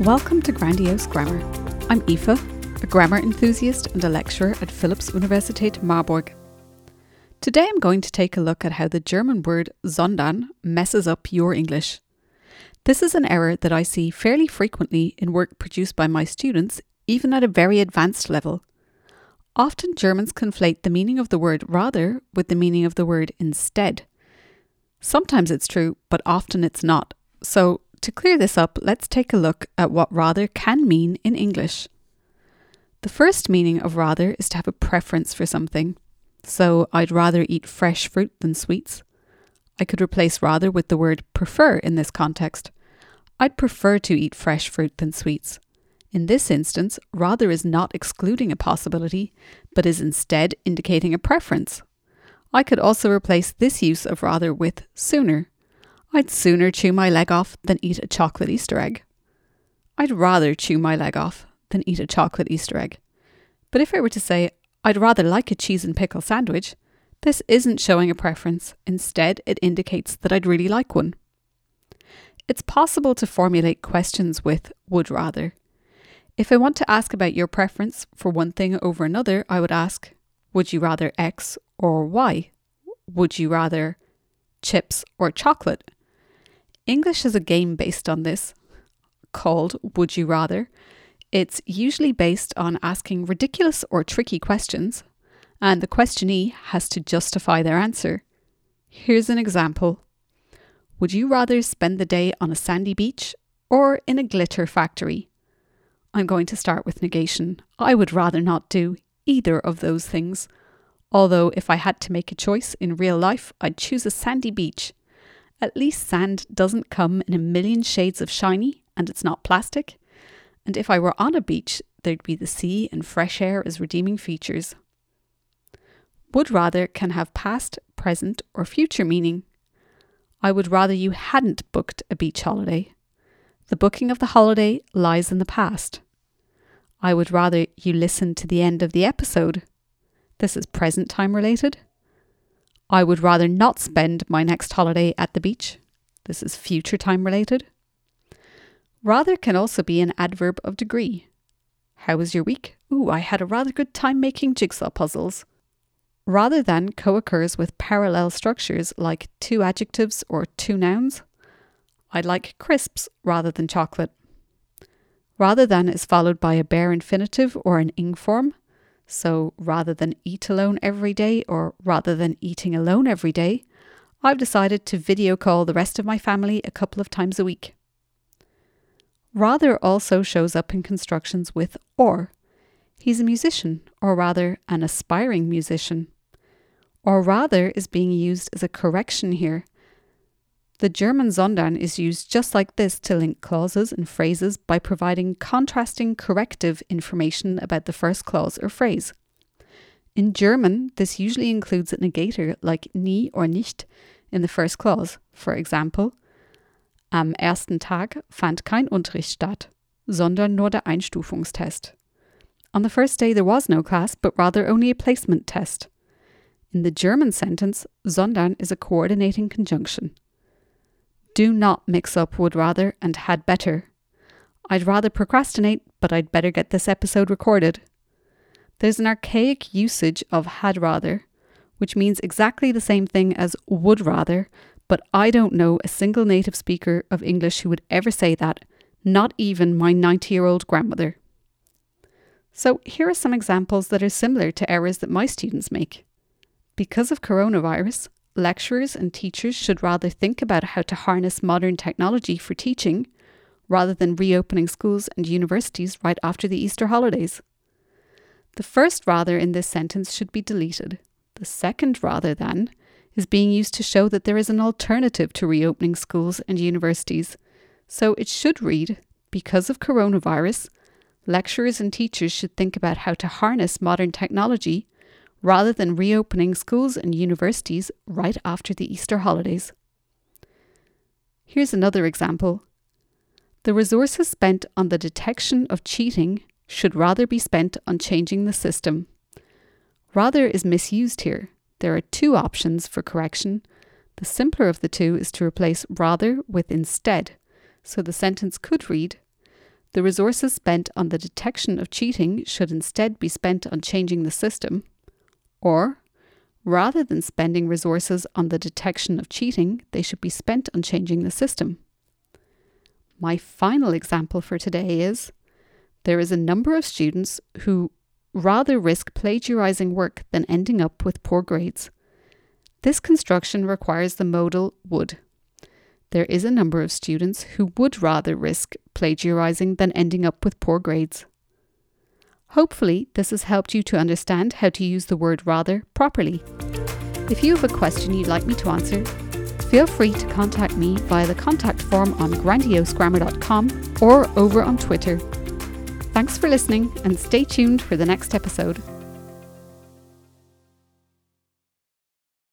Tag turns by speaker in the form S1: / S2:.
S1: Welcome to Grandiose Grammar. I'm Aoife, a grammar enthusiast and a lecturer at Philipps Universität Marburg. Today I'm going to take a look at how the German word sondern messes up your English. This is an error that I see fairly frequently in work produced by my students, even at a very advanced level. Often Germans conflate the meaning of the word rather with the meaning of the word instead. Sometimes it's true, but often it's not. So to clear this up, let's take a look at what rather can mean in English. The first meaning of rather is to have a preference for something. So I'd rather eat fresh fruit than sweets. I could replace rather with the word prefer in this context. I'd prefer to eat fresh fruit than sweets. In this instance, rather is not excluding a possibility, but is instead indicating a preference. I could also replace this use of rather with sooner. I'd sooner chew my leg off than eat a chocolate Easter egg. I'd rather chew my leg off than eat a chocolate Easter egg. But if I were to say, I'd rather like a cheese and pickle sandwich, this isn't showing a preference. Instead, it indicates that I'd really like one. It's possible to formulate questions with would rather. If I want to ask about your preference for one thing over another, I would ask, would you rather X or Y? Would you rather chips or chocolate? English is a game based on this called Would You Rather. It's usually based on asking ridiculous or tricky questions, and the questionee has to justify their answer. Here's an example Would you rather spend the day on a sandy beach or in a glitter factory? I'm going to start with negation. I would rather not do either of those things. Although, if I had to make a choice in real life, I'd choose a sandy beach at least sand doesn't come in a million shades of shiny and it's not plastic. And if I were on a beach, there'd be the sea and fresh air as redeeming features. Would rather can have past, present, or future meaning. I would rather you hadn't booked a beach holiday. The booking of the holiday lies in the past. I would rather you listen to the end of the episode. This is present time related. I would rather not spend my next holiday at the beach. This is future time related. Rather can also be an adverb of degree. How was your week? Ooh, I had a rather good time making jigsaw puzzles. Rather than co occurs with parallel structures like two adjectives or two nouns. I'd like crisps rather than chocolate. Rather than is followed by a bare infinitive or an ing form. So rather than eat alone every day or rather than eating alone every day, I've decided to video call the rest of my family a couple of times a week. Rather also shows up in constructions with or. He's a musician, or rather, an aspiring musician. Or rather is being used as a correction here the German sondern is used just like this to link clauses and phrases by providing contrasting corrective information about the first clause or phrase. In German, this usually includes a negator like nie or nicht in the first clause. For example, am ersten Tag fand kein Unterricht statt, sondern nur der Einstufungstest. On the first day, there was no class, but rather only a placement test. In the German sentence, sondern is a coordinating conjunction. Do not mix up would rather and had better. I'd rather procrastinate, but I'd better get this episode recorded. There's an archaic usage of had rather, which means exactly the same thing as would rather, but I don't know a single native speaker of English who would ever say that, not even my 90 year old grandmother. So, here are some examples that are similar to errors that my students make. Because of coronavirus, lecturers and teachers should rather think about how to harness modern technology for teaching rather than reopening schools and universities right after the Easter holidays. The first rather in this sentence should be deleted. The second rather than is being used to show that there is an alternative to reopening schools and universities. So it should read Because of coronavirus, lecturers and teachers should think about how to harness modern technology rather than reopening schools and universities right after the Easter holidays. Here's another example. The resources spent on the detection of cheating should rather be spent on changing the system. Rather is misused here. There are two options for correction. The simpler of the two is to replace rather with instead, so the sentence could read the resources spent on the detection of cheating should instead be spent on changing the system, or rather than spending resources on the detection of cheating, they should be spent on changing the system. My final example for today is there is a number of students who rather risk plagiarizing work than ending up with poor grades. This construction requires the modal would. There is a number of students who would rather risk plagiarizing than ending up with poor grades. Hopefully, this has helped you to understand how to use the word rather properly. If you have a question you'd like me to answer, feel free to contact me via the contact form on grandiosegrammar.com or over on Twitter. Thanks for listening and stay tuned for the next episode.